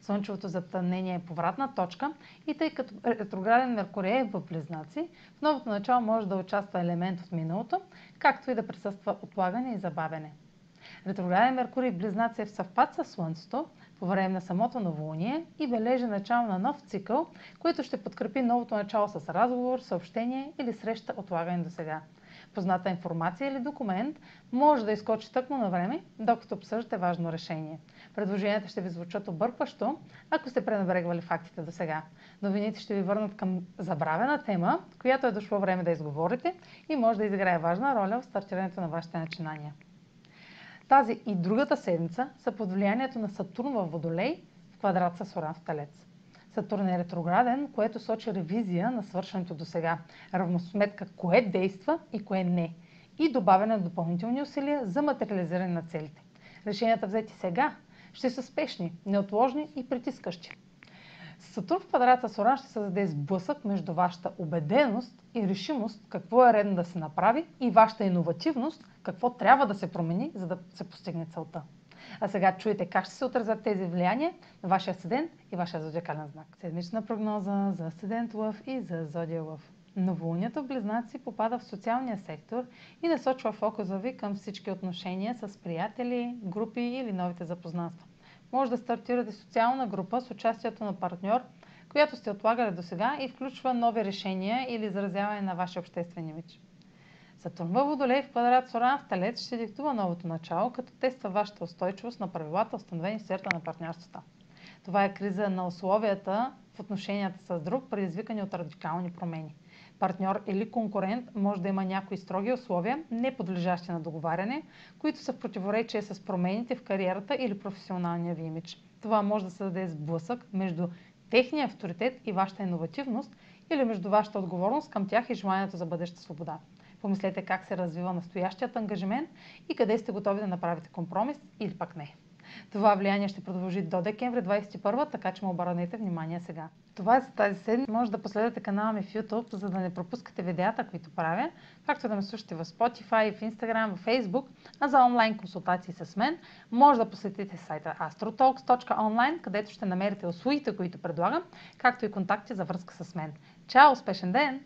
Слънчевото затъмнение е повратна точка и тъй като ретрограден Меркурий е в Близнаци, в новото начало може да участва елемент от миналото, както и да присъства отлагане и забавене. Ретрограден Меркурий в Близнаци е в съвпад с Слънцето по време на самото новолуние и бележи начало на нов цикъл, който ще подкрепи новото начало с разговор, съобщение или среща отлагане до сега позната информация или документ може да изкочи тъкмо на време, докато обсъждате важно решение. Предложенията ще ви звучат объркващо, ако сте пренебрегвали фактите до сега. Новините ще ви върнат към забравена тема, която е дошло време да изговорите и може да изиграе важна роля в стартирането на вашите начинания. Тази и другата седмица са под влиянието на Сатурн в Водолей в квадрат с Оран в Талец. Сатурн е ретрограден, което сочи ревизия на свършеното до сега, равносметка кое действа и кое не и добавяне на допълнителни усилия за материализиране на целите. Решенията взети сега ще са спешни, неотложни и притискащи. Сатурн в квадрата с Оран ще създаде сблъсък между вашата убеденост и решимост какво е редно да се направи и вашата иновативност какво трябва да се промени, за да се постигне целта. А сега чуете как ще се отразят тези влияния на вашия асцендент и вашия зодиакален знак. Седмична прогноза за асцендент Лъв и за зодия Лъв. Новолунието в Близнаци попада в социалния сектор и насочва фокуса ви към всички отношения с приятели, групи или новите запознанства. Може да стартирате социална група с участието на партньор, която сте отлагали до сега и включва нови решения или изразяване на вашия обществен имидж. Сатурн във Водолей в квадрат с Оран в Телец ще диктува новото начало, като тества вашата устойчивост на правилата, установени в сферата на партньорствата. Това е криза на условията в отношенията с друг, предизвикани от радикални промени. Партньор или конкурент може да има някои строги условия, не подлежащи на договаряне, които са в противоречие с промените в кариерата или професионалния ви имидж. Това може да се даде сблъсък между техния авторитет и вашата иновативност или между вашата отговорност към тях и желанието за бъдеща свобода. Помислете как се развива настоящият ангажимент и къде сте готови да направите компромис или пък не. Това влияние ще продължи до декември 2021, така че му обърнете внимание сега. Това е за тази седмица. Може да последвате канала ми в YouTube, за да не пропускате видеята, които правя, както да ме слушате в Spotify, в Instagram, в Facebook, а за онлайн консултации с мен може да посетите сайта astrotalks.online, където ще намерите услугите, които предлагам, както и контакти за връзка с мен. Чао! Успешен ден!